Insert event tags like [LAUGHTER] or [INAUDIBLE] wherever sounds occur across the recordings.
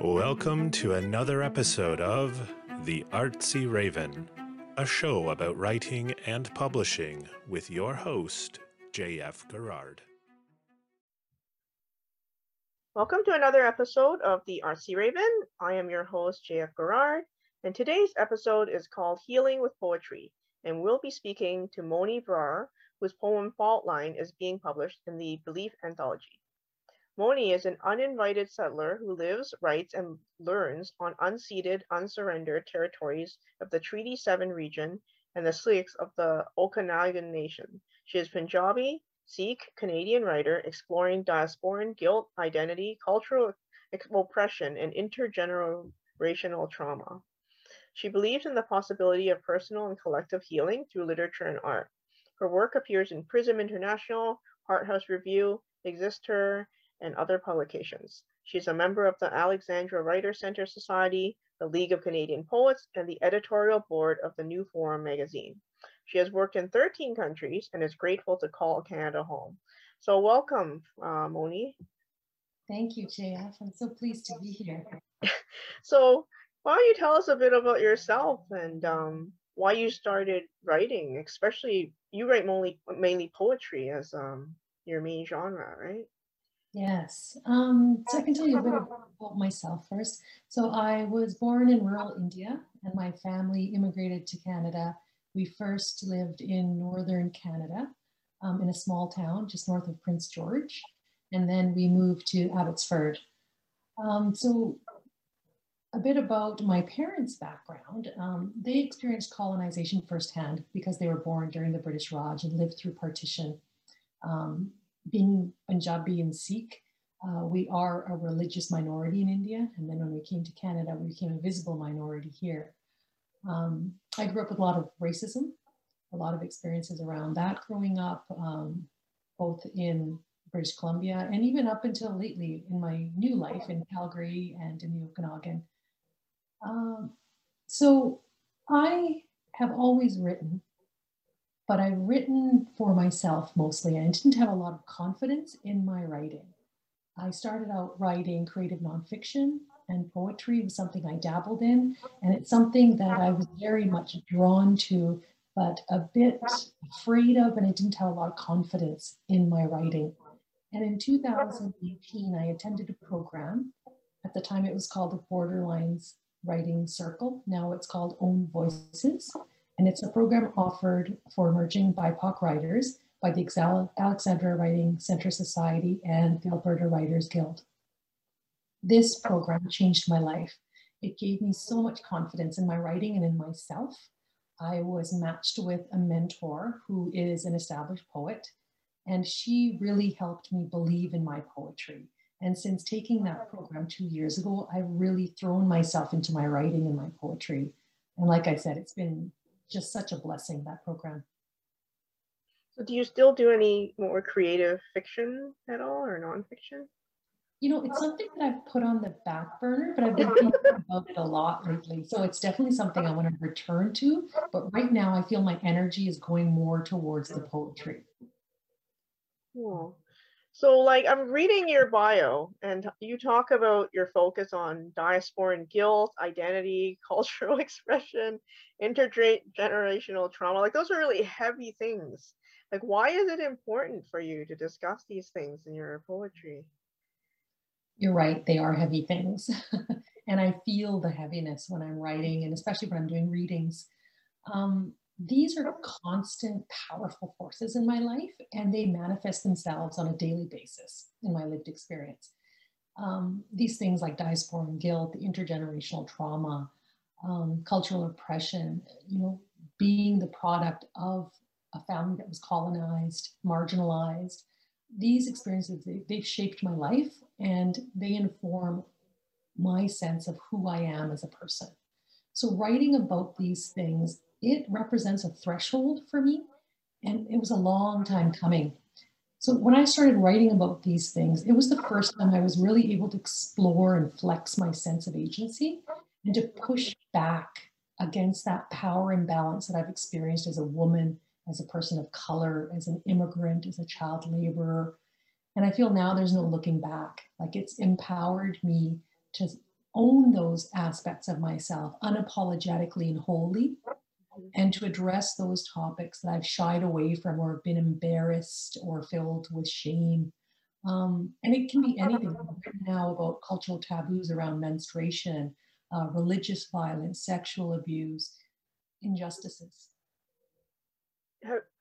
Welcome to another episode of The Artsy Raven, a show about writing and publishing with your host, J.F. Garrard. Welcome to another episode of The Artsy Raven. I am your host, J.F. Garrard, and today's episode is called Healing with Poetry, and we'll be speaking to Moni Brar, whose poem Fault Line is being published in the Belief Anthology. Moni is an uninvited settler who lives, writes, and learns on unceded, unsurrendered territories of the Treaty 7 region and the Syilx of the Okanagan Nation. She is Punjabi, Sikh, Canadian writer exploring diasporan guilt, identity, cultural oppression, and intergenerational trauma. She believes in the possibility of personal and collective healing through literature and art. Her work appears in Prism International, Hart House Review, Existere, and other publications. She's a member of the Alexandra Writer Center Society, the League of Canadian Poets, and the editorial board of the New Forum magazine. She has worked in 13 countries and is grateful to call Canada home. So welcome, uh, Moni. Thank you, JF. I'm so pleased to be here. [LAUGHS] so why don't you tell us a bit about yourself and um, why you started writing, especially you write mainly, mainly poetry as um, your main genre, right? Yes. Um, so I can tell you a bit about myself first. So I was born in rural India and my family immigrated to Canada. We first lived in northern Canada um, in a small town just north of Prince George. And then we moved to Abbotsford. Um, so a bit about my parents' background. Um, they experienced colonization firsthand because they were born during the British Raj and lived through partition. Um, being Punjabi and Sikh, uh, we are a religious minority in India. And then when we came to Canada, we became a visible minority here. Um, I grew up with a lot of racism, a lot of experiences around that growing up, um, both in British Columbia and even up until lately in my new life in Calgary and in the Okanagan. Um, so I have always written but I've written for myself mostly. I didn't have a lot of confidence in my writing. I started out writing creative nonfiction, and poetry was something I dabbled in, and it's something that I was very much drawn to, but a bit afraid of, and I didn't have a lot of confidence in my writing. And in 2018, I attended a program. At the time, it was called the Borderlines Writing Circle. Now it's called Own Voices and it's a program offered for emerging BIPOC writers by the Alexandra Writing Center Society and the Alberta Writers Guild. This program changed my life. It gave me so much confidence in my writing and in myself. I was matched with a mentor who is an established poet, and she really helped me believe in my poetry. And since taking that program two years ago, I've really thrown myself into my writing and my poetry. And like I said, it's been just such a blessing, that program. So do you still do any more creative fiction at all or nonfiction? You know, it's something that I've put on the back burner, but I've been uh-huh. thinking about it a lot lately. So it's definitely something I want to return to. But right now, I feel my energy is going more towards the poetry. Cool. So, like, I'm reading your bio, and you talk about your focus on diasporan guilt, identity, [LAUGHS] cultural expression, intergenerational trauma. Like, those are really heavy things. Like, why is it important for you to discuss these things in your poetry? You're right, they are heavy things. [LAUGHS] and I feel the heaviness when I'm writing, and especially when I'm doing readings. Um, these are constant, powerful forces in my life, and they manifest themselves on a daily basis in my lived experience. Um, these things like diasporan guilt, the intergenerational trauma, um, cultural oppression, you know, being the product of a family that was colonized, marginalized, these experiences, they, they've shaped my life and they inform my sense of who I am as a person. So, writing about these things it represents a threshold for me. And it was a long time coming. So when I started writing about these things, it was the first time I was really able to explore and flex my sense of agency and to push back against that power imbalance that I've experienced as a woman as a person of color, as an immigrant, as a child laborer. And I feel now there's no looking back. Like it's empowered me to own those aspects of myself unapologetically and wholly, and to address those topics that I've shied away from or been embarrassed or filled with shame. Um, and it can be [LAUGHS] anything now about cultural taboos around menstruation, uh, religious violence, sexual abuse, injustices.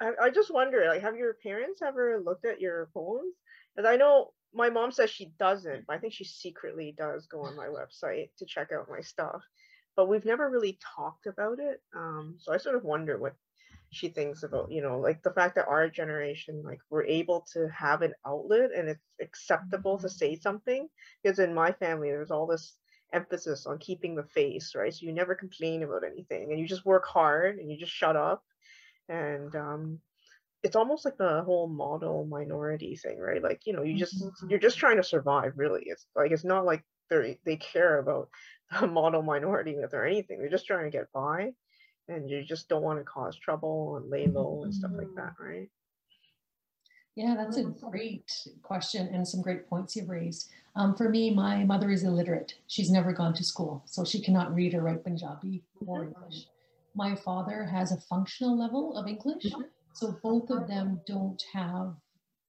I, I just wonder, like, have your parents ever looked at your poems? Because I know my mom says she doesn't, but I think she secretly does go on my website to check out my stuff. But we've never really talked about it. Um, so I sort of wonder what she thinks about, you know, like the fact that our generation, like, we're able to have an outlet and it's acceptable to say something. Because in my family, there's all this emphasis on keeping the face, right? So you never complain about anything and you just work hard and you just shut up. And um, it's almost like the whole model minority thing, right? Like, you know, you just Mhm. you're just trying to survive, really. It's like it's not like they they care about the model minority myth or anything. They're just trying to get by, and you just don't want to cause trouble and lay low and stuff like that, right? Yeah, that's a great question and some great points you've raised. Um, for me, my mother is illiterate. She's never gone to school, so she cannot read or write Punjabi or English. My father has a functional level of English, so both of them don't have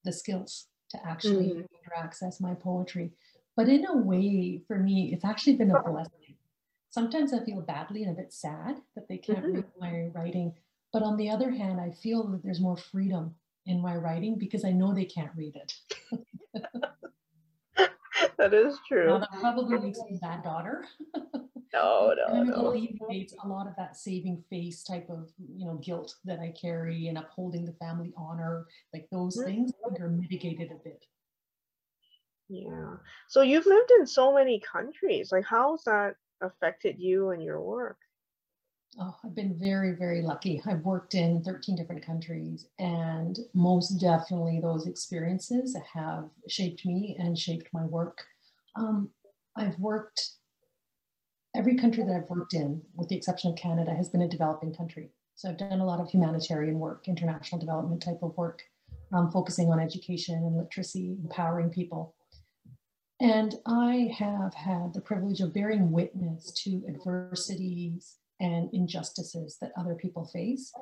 the skills to actually Mhm. or access my poetry. But in a way, for me, it's actually been a blessing. Sometimes I feel badly and a bit sad that they can't Mhm. read my writing. But on the other hand, I feel that there's more freedom in my writing because I know they can't read it. [LAUGHS] that is Now, true. that probably makes me a bad daughter. No, no, [LAUGHS] and it no. alleviates a lot of that saving face type of, you know, guilt that I carry and upholding the family honor, like those Mhm. things are mitigated a bit. Yeah. So you've lived in so many countries. Like, how's that affected you and your work? Oh, I've been very, very lucky. I've worked in 13 different countries, and most definitely those experiences have shaped me and shaped my work. Um, I've worked, every country that I've worked in, with the exception of Canada, has been a developing country. So I've done a lot of humanitarian work, international development type of work, um, focusing on education and literacy, empowering people. And I have had the privilege of bearing witness to adversities and injustices that other people face.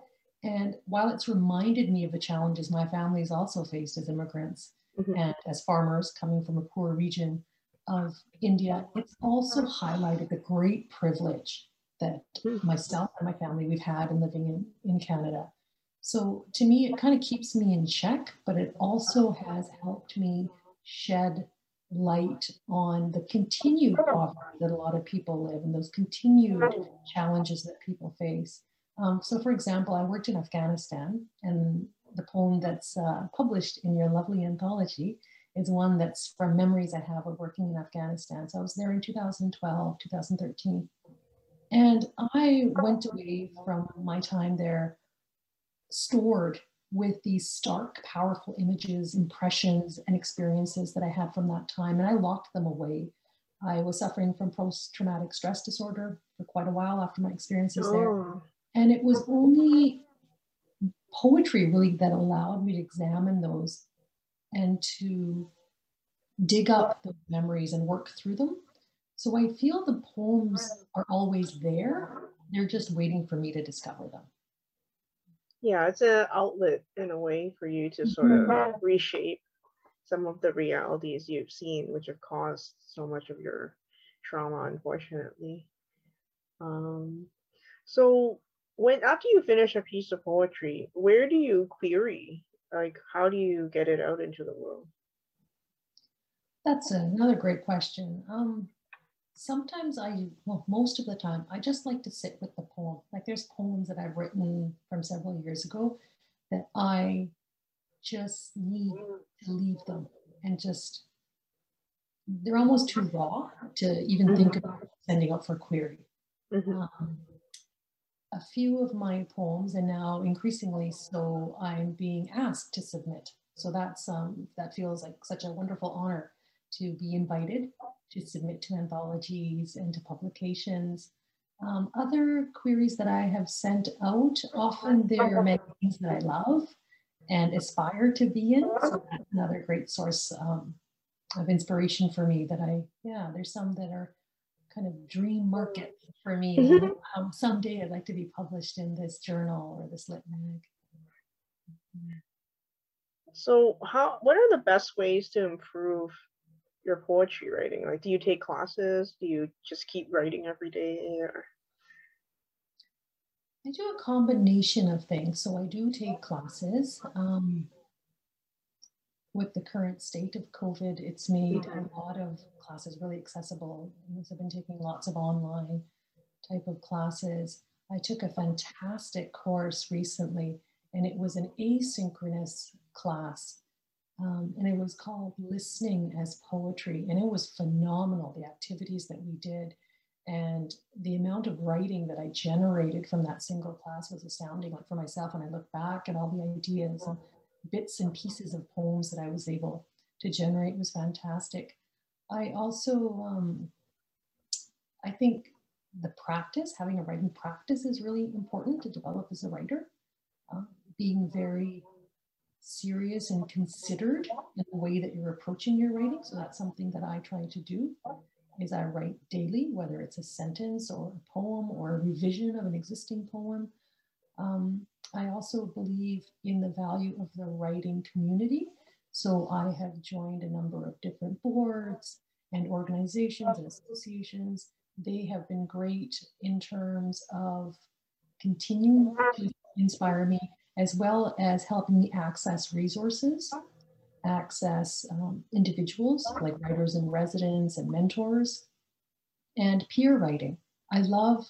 And while it's reminded me of the challenges my family's also faced as immigrants Mhm. and as farmers coming from a poor region of India, it's also highlighted the great privilege that Mhm. myself and my family we've had in living in, in Canada. So to me, it kind of keeps me in check, but it also has helped me shed light on the continued poverty that a lot of people live and those continued challenges that people face. Um, so, for example, I worked in Afghanistan, and the poem that's uh, published in your lovely anthology is one that's from memories I have of working in Afghanistan. So, I was there in 2012, 2013. And I went away from my time there stored with these stark, powerful images, impressions, and experiences that I had from that time. And I locked them away. I was suffering from post traumatic stress disorder for quite a while after my experiences there. Oh, And it was only poetry really that allowed me to examine those and to dig up those memories and work through them. So I feel the poems are always there. They're just waiting for me to discover them. Yeah, it's an outlet in a way for you to sort of reshape some of the realities you've seen, which have caused so much of your trauma, unfortunately. Um, so when after you finish a piece of poetry, where do you query? Like, how do you get it out into the world? That's another great question. Um, sometimes I, well, most of the time, I just like to sit with the poem. Like there's poems that I've written from several years ago that I just need to leave them and just, they're almost too raw to even think about sending out for query. Mhm. Um, a few of my poems, and now increasingly so, I'm being asked to submit. So that's um, that feels like such a wonderful honor to be invited to submit to anthologies and to publications. Um, other queries that I have sent out, often they're magazines that I love and aspire to be in. So that's another great source um, of inspiration for me that I, yeah, there's some that are kind of dream market for me. Mm-hmm. Um, someday I'd like to be published in this journal or this lit mag. So how what are the best ways to improve your poetry writing? Like do you take classes? Do you just keep writing every day or I do a combination of things. So I do take classes. Um, with the current state of COVID, it's made a lot of classes really accessible. I've been taking lots of online type of classes. I took a fantastic course recently, and it was an asynchronous class. Um, and it was called Listening as Poetry. And it was phenomenal, the activities that we did. And the amount of writing that I generated from that single class was astounding. Like for myself, when I look back at all the ideas and bits and pieces of poems that I was able to generate was fantastic. I also, um, I think the practice, having a writing practice is really important to develop as a writer. Uh, being very serious and considered in the way that you're approaching your writing. So that's something that I try to do is I write daily, whether it's a sentence or a poem or a revision of an existing poem. Um, I also believe in the value of the writing community. So I have joined a number of different boards and organizations and associations. They have been great in terms of continuing to inspire me, as well as helping me access resources, access um, individuals like writers in residence and mentors, and peer writing. I love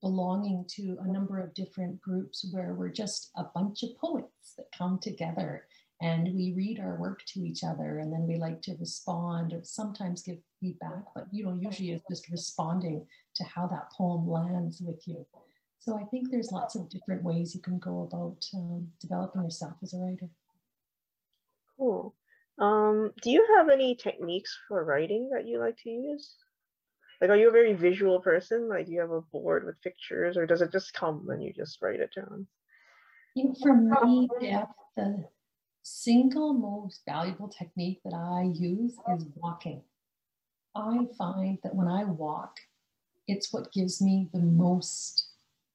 belonging to a number of different groups where we're just a bunch of poets that come together and we read our work to each other and then we like to respond or sometimes give feedback but you know usually it's just responding to how that poem lands with you so i think there's lots of different ways you can go about um, developing yourself as a writer cool um, do you have any techniques for writing that you like to use like, are you a very visual person? Like, do you have a board with pictures, or does it just come and you just write it down? For me, Jeff, the single most valuable technique that I use is walking. I find that when I walk, it's what gives me the most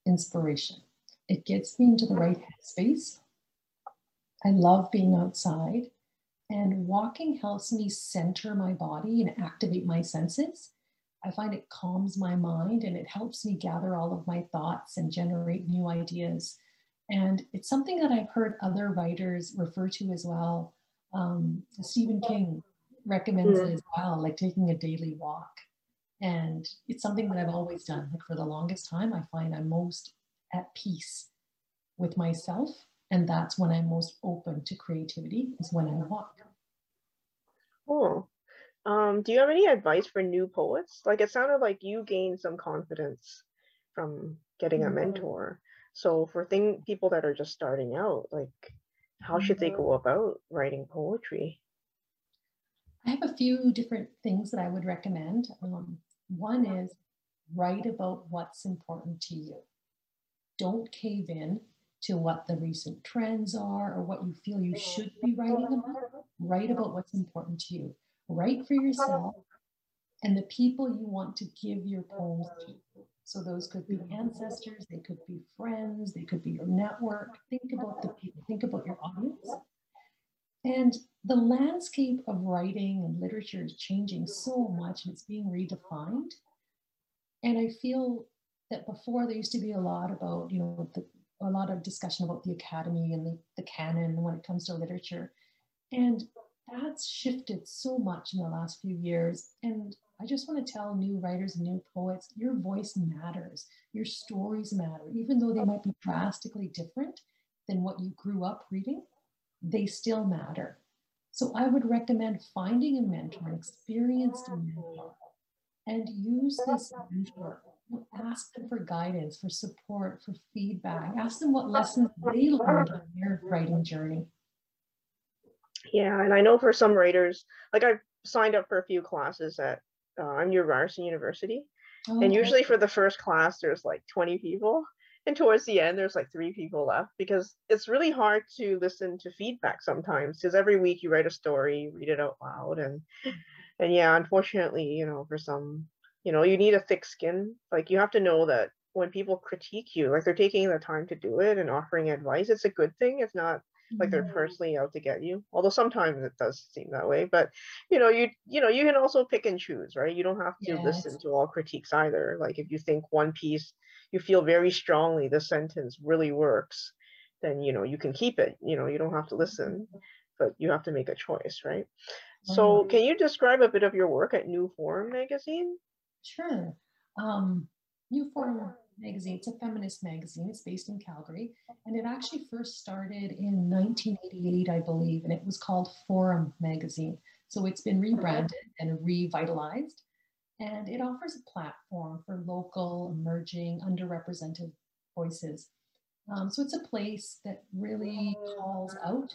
inspiration. It gets me into the right headspace. I love being outside, and walking helps me center my body and activate my senses. I find it calms my mind and it helps me gather all of my thoughts and generate new ideas. And it's something that I've heard other writers refer to as well. Um, Stephen King recommends it as well, like taking a daily walk. And it's something that I've always done. Like for the longest time, I find I'm most at peace with myself. And that's when I'm most open to creativity, is when I walk. Oh, um, do you have any advice for new poets? Like it sounded like you gained some confidence from getting a mm-hmm. mentor. So for thing people that are just starting out, like how should they mm-hmm. go about writing poetry? I have a few different things that I would recommend. Um, one is write about what's important to you. Don't cave in to what the recent trends are or what you feel you should be writing about. Write about what's important to you. Write for yourself and the people you want to give your poems to. So those could be ancestors, they could be friends, they could be your network. Think about the people, think about your audience. And the landscape of writing and literature is changing so much and it's being redefined. And I feel that before there used to be a lot about, you know, the, a lot of discussion about the academy and the, the canon when it comes to literature. And that's shifted so much in the last few years. And I just want to tell new writers and new poets your voice matters, your stories matter, even though they might be drastically different than what you grew up reading, they still matter. So I would recommend finding a mentor, an experienced mentor, and use this mentor. Ask them for guidance, for support, for feedback. Ask them what lessons they learned on their writing journey. Yeah, and I know for some writers, like I've signed up for a few classes at uh, I'm near Ryerson University, Oh, and usually for the first class, there's like 20 people. And towards the end, there's like three people left because it's really hard to listen to feedback sometimes. Because every week you write a story, read it out loud, and and yeah, unfortunately, you know, for some, you know, you need a thick skin. Like you have to know that when people critique you, like they're taking the time to do it and offering advice, it's a good thing. It's not like they're mm-hmm. personally out to get you although sometimes it does seem that way but you know you you know you can also pick and choose right you don't have to yes. listen to all critiques either like if you think one piece you feel very strongly the sentence really works then you know you can keep it you know you don't have to listen but you have to make a choice right so mm-hmm. can you describe a bit of your work at new forum magazine sure um, new forum magazine. It's a feminist magazine. It's based in Calgary. And it actually first started in 1988, I believe, and it was called Forum Magazine. So it's been rebranded and revitalized. And it offers a platform for local, emerging, underrepresented voices. Um, so it's a place that really calls out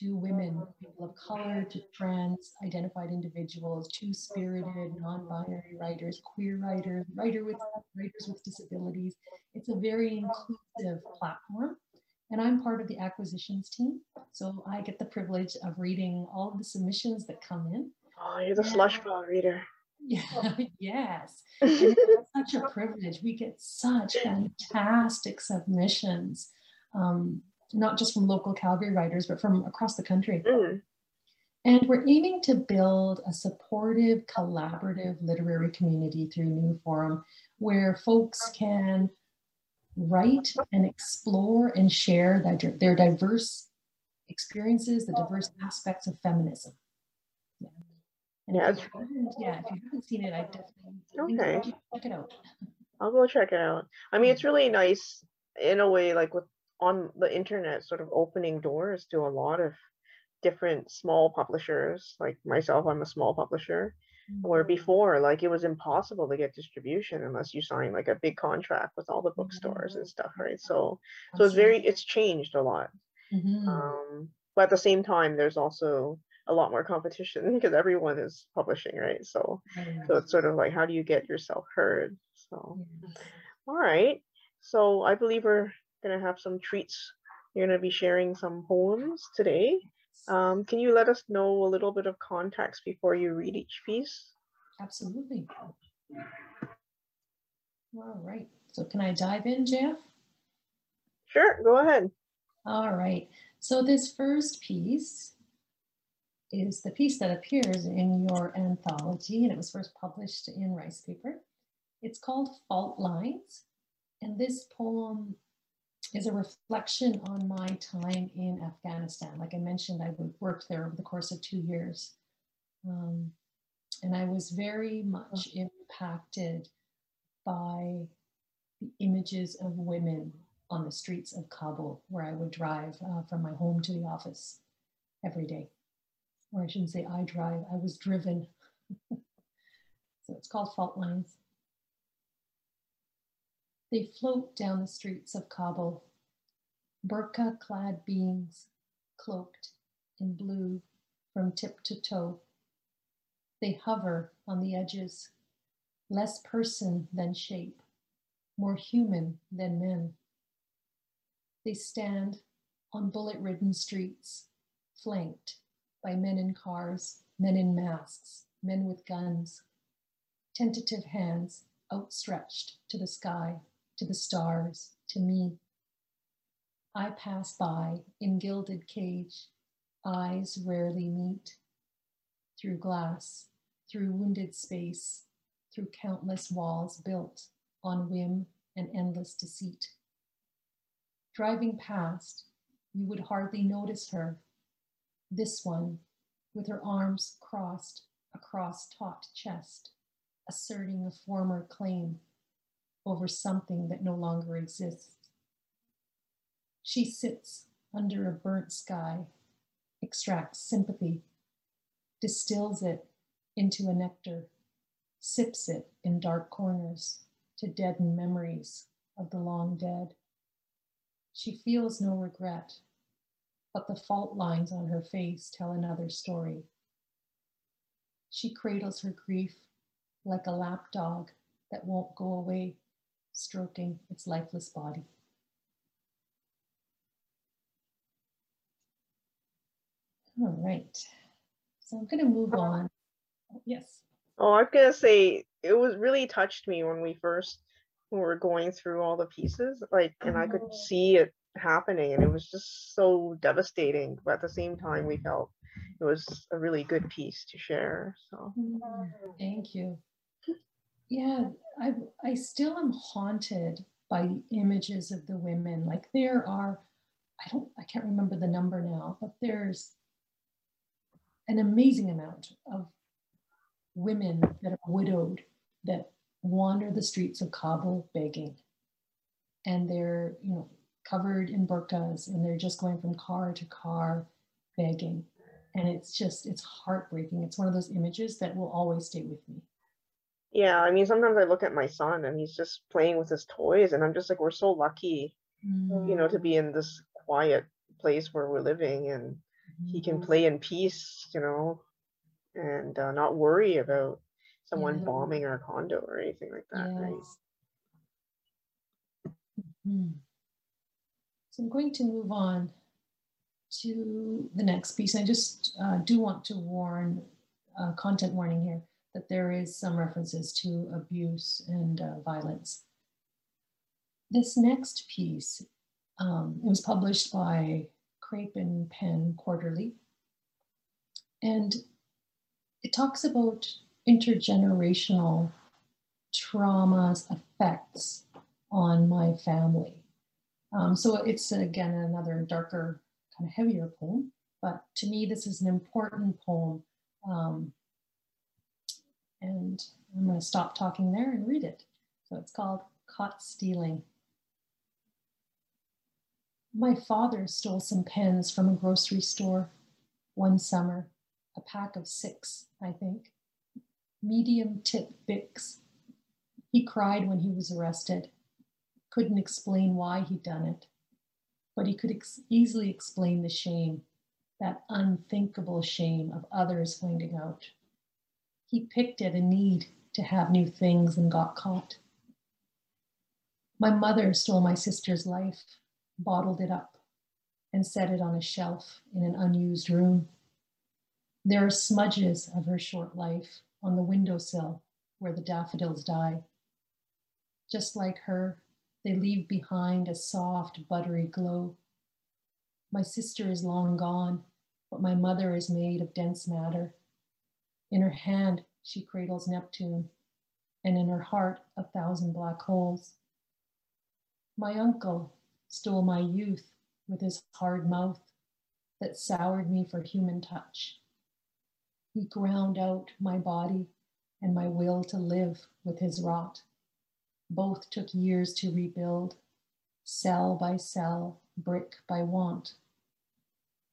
to women, people of color, to trans identified individuals, two spirited, non binary writers, queer writers, writer with, writers with disabilities. It's a very inclusive platform. And I'm part of the acquisitions team. So I get the privilege of reading all of the submissions that come in. Oh, you're the slush ball reader. Yeah, [LAUGHS] yes. [LAUGHS] it's such a privilege. We get such fantastic submissions. Um, not just from local Calgary writers, but from across the country. Mm. And we're aiming to build a supportive, collaborative literary community through New Forum where folks can write and explore and share their, their diverse experiences, the diverse aspects of feminism. Yeah. And yeah, if yeah, if you haven't seen it, I definitely okay. check it out. I'll go check it out. I mean, it's really nice in a way, like with on the internet sort of opening doors to a lot of different small publishers. Like myself i'm a small publisher mm-hmm. where before like it was impossible to get distribution unless you signed like a big contract with all the bookstores mm-hmm. and stuff right? So so it's very it's changed a lot. Mm-hmm. um, but at the same time there's also a lot more competition [LAUGHS] because everyone is publishing right? So so it's sort of like how do you get yourself heard? So all right. So i believe we're going to have some treats. You're going to be sharing some poems today. Um, can you let us know a little bit of context before you read each piece? Absolutely. All right. So can I dive in, Jeff? Sure, go ahead. All right. So this first piece is the piece that appears in your anthology, and it was first published in Ricepaper. It's called Fault Lines, and this poem is a reflection on my time in Afghanistan. Like I mentioned, I worked there over the course of two years. Um, and I was very much impacted by the images of women on the streets of Kabul, where I would drive uh, from my home to the office every day. Or I shouldn't say I drive, I was driven. [LAUGHS] so it's called Fault Lines. They float down the streets of Kabul, burqa clad beings cloaked in blue from tip to toe. They hover on the edges, less person than shape, more human than men. They stand on bullet ridden streets, flanked by men in cars, men in masks, men with guns, tentative hands outstretched to the sky to the stars, to me. I pass by in gilded cage, eyes rarely meet. Through glass, through wounded space, through countless walls built on whim and endless deceit. Driving past, you would hardly notice her. This one, with her arms crossed across taut chest, asserting a former claim over something that no longer exists. She sits under a burnt sky, extracts sympathy, distills it into a nectar, sips it in dark corners to deaden memories of the long dead. She feels no regret, but the fault lines on her face tell another story. She cradles her grief like a lapdog that won't go away, stroking its lifeless body. All right. So I'm going to move on. Yes. Oh, I was gonna say it was really touched me when we first were going through all the pieces, like, and I could see it happening, and it was just so devastating. But at the same time, we felt it was a really good piece to share. So Mm, Thank you. Yeah, I I still am haunted by the images of the women. Like there are, I don't, I can't remember the number now, but there's an amazing amount of women that are widowed that wander the streets of Kabul begging. And they're, you know, covered in burqas and they're just going from car to car begging. And it's just, it's heartbreaking. It's one of those images that will always stay with me. Yeah, I mean, sometimes I look at my son and he's just playing with his toys, and I'm just like, we're so lucky, you know, to be in this quiet place where we're living, and he can Mhm. play in peace, you know, and uh, not worry about someone Yeah. bombing our condo or anything like that, right? Yes. Mhm. So I'm going to move on to the next piece. I just uh, do want to warn, uh, content warning here, that there is some references to abuse and uh, violence. This next piece, um, it was published by Crape and Pen Quarterly, and it talks about intergenerational traumas effects on my family. Um, so it's again another darker, kind of heavier poem, but to me, this is an important poem. Um, and I'm going to stop talking there and read it. So it's called Caught Stealing. My father stole some pens from a grocery store one summer, a pack of six, I think medium tip Bics. He cried when he was arrested, couldn't explain why he'd done it, but he could ex- easily explain the shame, that unthinkable shame of others finding out. He picked at a need to have new things and got caught. My mother stole my sister's life, bottled it up, and set it on a shelf in an unused room. There are smudges of her short life on the windowsill where the daffodils die. Just like her, they leave behind a soft, buttery glow. My sister is long gone, but my mother is made of dense matter. In her hand, she cradles Neptune, and in her heart, a thousand black holes. My uncle stole my youth with his hard mouth that soured me for human touch. He ground out my body and my will to live with his rot. Both took years to rebuild, cell by cell, brick by want.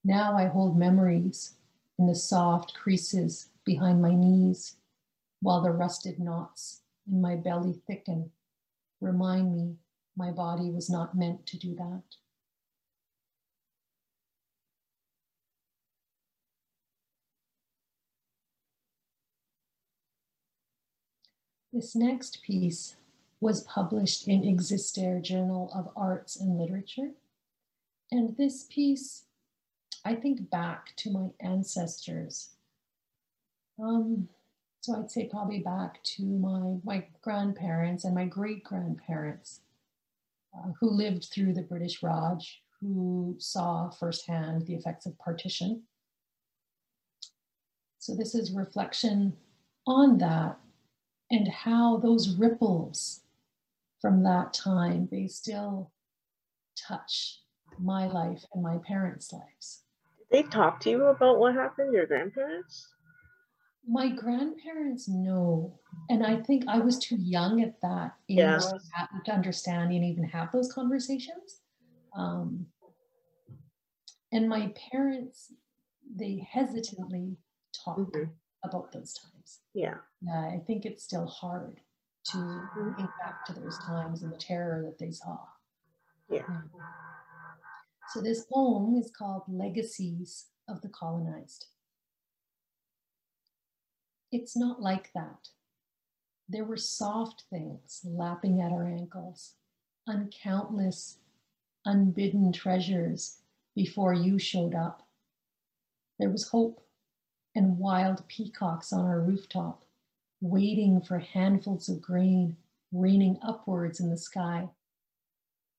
Now I hold memories in the soft creases behind my knees, while the rusted knots in my belly thicken, remind me my body was not meant to do that. This next piece was published in Existere Journal of Arts and Literature. And this piece, I think back to my ancestors. Um, so I'd say probably back to my, my grandparents and my great grandparents uh, who lived through the British Raj, who saw firsthand the effects of partition. So this is reflection on that and how those ripples from that time they still touch my life and my parents' lives. Did they talk to you about what happened, your grandparents? My grandparents know, and I think I was too young at that age Yeah. to, to understand and even have those conversations. Um, and my parents, they hesitantly talk Mhm. about those times. Yeah. Yeah, I think it's still hard to think back to those times and the terror that they saw. Yeah. So this poem is called Legacies of the Colonized. It's not like that. There were soft things lapping at our ankles, uncountless, unbidden treasures before you showed up. There was hope and wild peacocks on our rooftop, waiting for handfuls of grain raining upwards in the sky.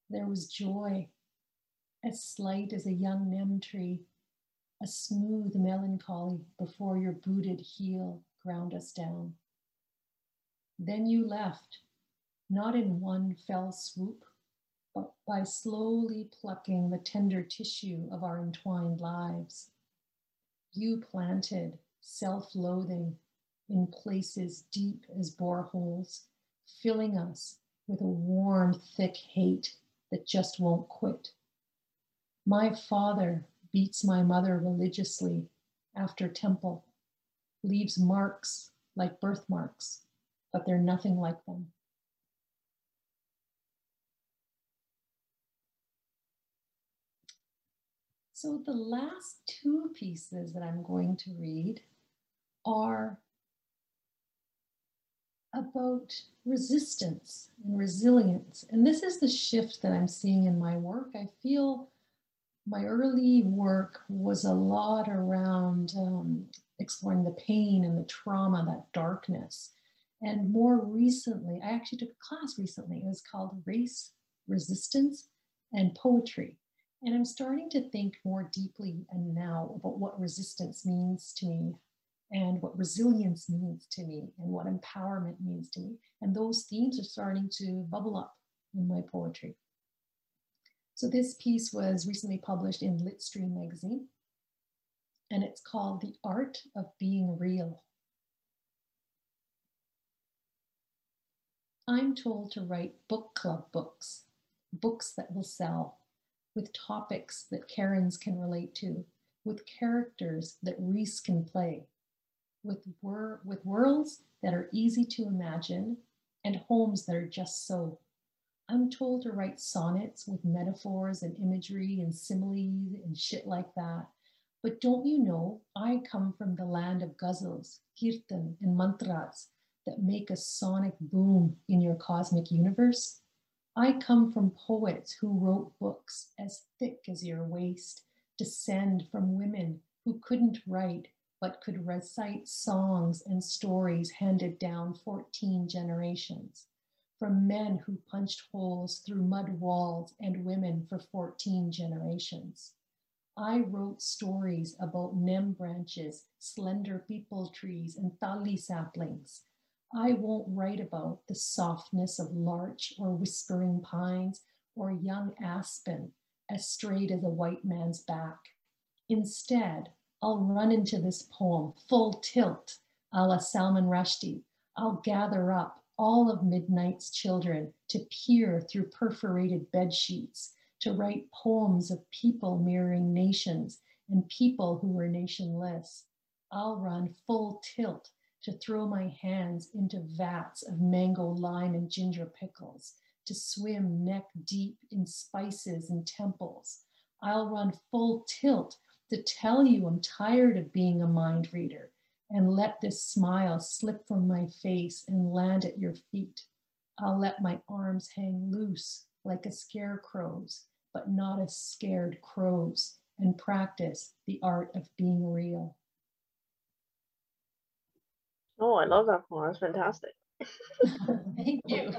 There was joy, as slight as a young neem tree, a smooth melancholy before your booted heel ground us down. Then you left, not in one fell swoop, but by slowly plucking the tender tissue of our entwined lives. You planted self loathing in places deep as boreholes, filling us with a warm, thick hate that just won't quit. My father beats my mother religiously after temple, leaves marks like birthmarks, but they're nothing like them. So the last two pieces that I'm going to read are about resistance and resilience. And this is the shift that I'm seeing in my work. I feel my early work was a lot around um, exploring the pain and the trauma, that darkness. And more recently, I actually took a class recently. It was called Race, Resistance, and Poetry. And I'm starting to think more deeply and now about what resistance means to me and what resilience means to me and what empowerment means to me. And those themes are starting to bubble up in my poetry. So this piece was recently published in Litstream magazine, and it's called The Art of Being Real. I'm told to write book club books, books that will sell, with topics that Karens can relate to, with characters that Reese can play, with, wor- with worlds that are easy to imagine and homes that are just so. I'm told to write sonnets with metaphors and imagery and similes and shit like that. But don't you know, I come from the land of ghazals, kirtan, and mantras that make a sonic boom in your cosmic universe. I come from poets who wrote books as thick as your waist, descend from women who couldn't write but could recite songs and stories handed down 14 generations, from men who punched holes through mud walls and women for 14 generations. I wrote stories about neem branches, slender peepal trees, and tali saplings I won't write about the softness of larch or whispering pines or young aspen as straight as a white man's back. Instead, I'll run into this poem full tilt a la Salman Rushdie. I'll gather up all of midnight's children to peer through perforated bed sheets, to write poems of people mirroring nations and people who were nationless. I'll run full tilt to throw my hands into vats of mango, lime, and ginger pickles, to swim neck deep in spices and temples. I'll run full tilt to tell you I'm tired of being a mind reader and let this smile slip from my face and land at your feet. I'll let my arms hang loose like a scarecrow's, but not as scared crows, and practice the art of being real. Oh, I love that poem. It's fantastic. [LAUGHS] Thank you.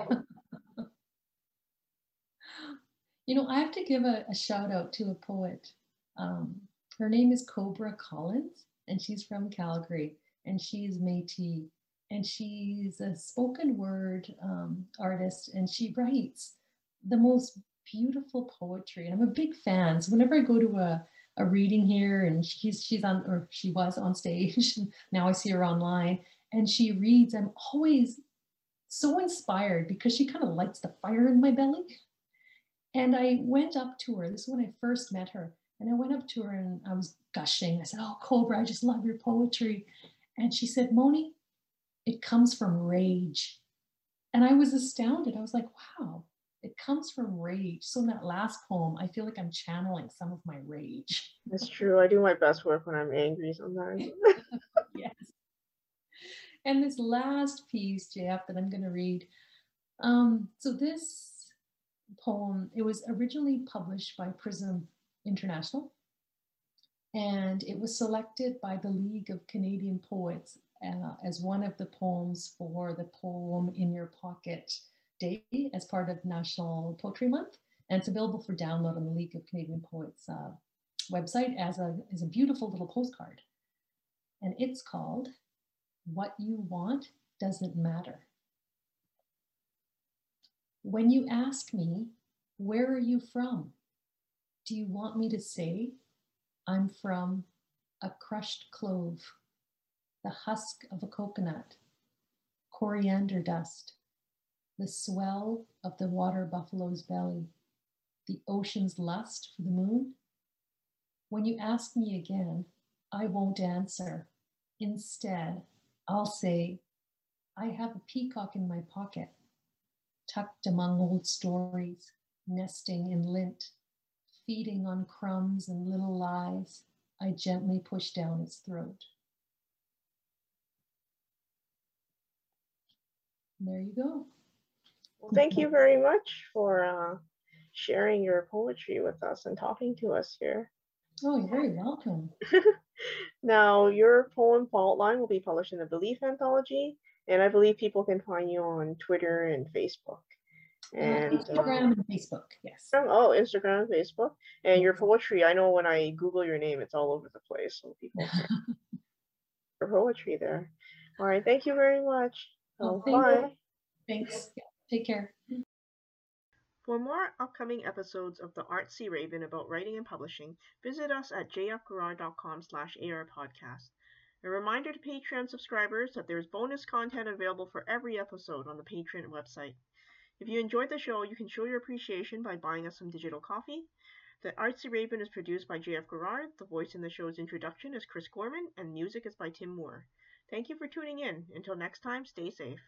you know, I have to give a, a shout out to a poet. Um, her name is Cobra Collins, and she's from Calgary, and she's Métis, and she's a spoken word um, artist, and she writes the most beautiful poetry. And I'm a big fan. So whenever I go to a, a reading here, and she's she's on or she was on stage, [LAUGHS] and now I see her online, and she reads, I'm always so inspired because she kind of lights the fire in my belly. And I went up to her. This is when I first met her. And I went up to her and I was gushing. I said, Oh, Cobra, I just love your poetry. And she said, Moni, it comes from rage. And I was astounded. I was like, Wow, it comes from rage. So in that last poem, I feel like I'm channeling some of my rage. That's true. I do my best work when I'm angry sometimes. [LAUGHS] yes and this last piece, JF, that I'm going to read. Um, so this poem, it was originally published by Prism International, and it was selected by the League of Canadian Poets uh, as one of the poems for the Poem in Your Pocket Day as part of National Poetry Month. And it's available for download on the League of Canadian Poets uh, website as a, as a beautiful little postcard. And it's called What You Want Doesn't Matter. When you ask me, where are you from? Do you want me to say, I'm from a crushed clove, the husk of a coconut, coriander dust, the swell of the water buffalo's belly, the ocean's lust for the moon? When you ask me again, I won't answer. Instead, I'll say, I have a peacock in my pocket, tucked among old stories, nesting in lint, feeding on crumbs and little lies. I gently push down its throat. there you go. Well, thank you very much for uh, sharing your poetry with us and talking to us here. Oh, you're very welcome. [LAUGHS] now, your poem Fault Line will be published in the Belief Anthology, and I believe people can find you on Twitter and Facebook. Uh, and uh, Instagram um, and Facebook, yes. Oh, Instagram and Facebook. And your poetry, I know when I Google your name, it's all over the place. So people [LAUGHS] your poetry there. All right, thank you very much. Oh, thank bye. You. Thanks. Take care. For more upcoming episodes of the Artsy Raven about writing and publishing, visit us at jfgarrard.com slash arpodcast. A reminder to Patreon subscribers that there is bonus content available for every episode on the Patreon website. If you enjoyed the show, you can show your appreciation by buying us some digital coffee. The Artsy Raven is produced by JF Garrard. The voice in the show's introduction is Chris Gorman, and music is by Tim Moore. Thank you for tuning in. Until next time, stay safe.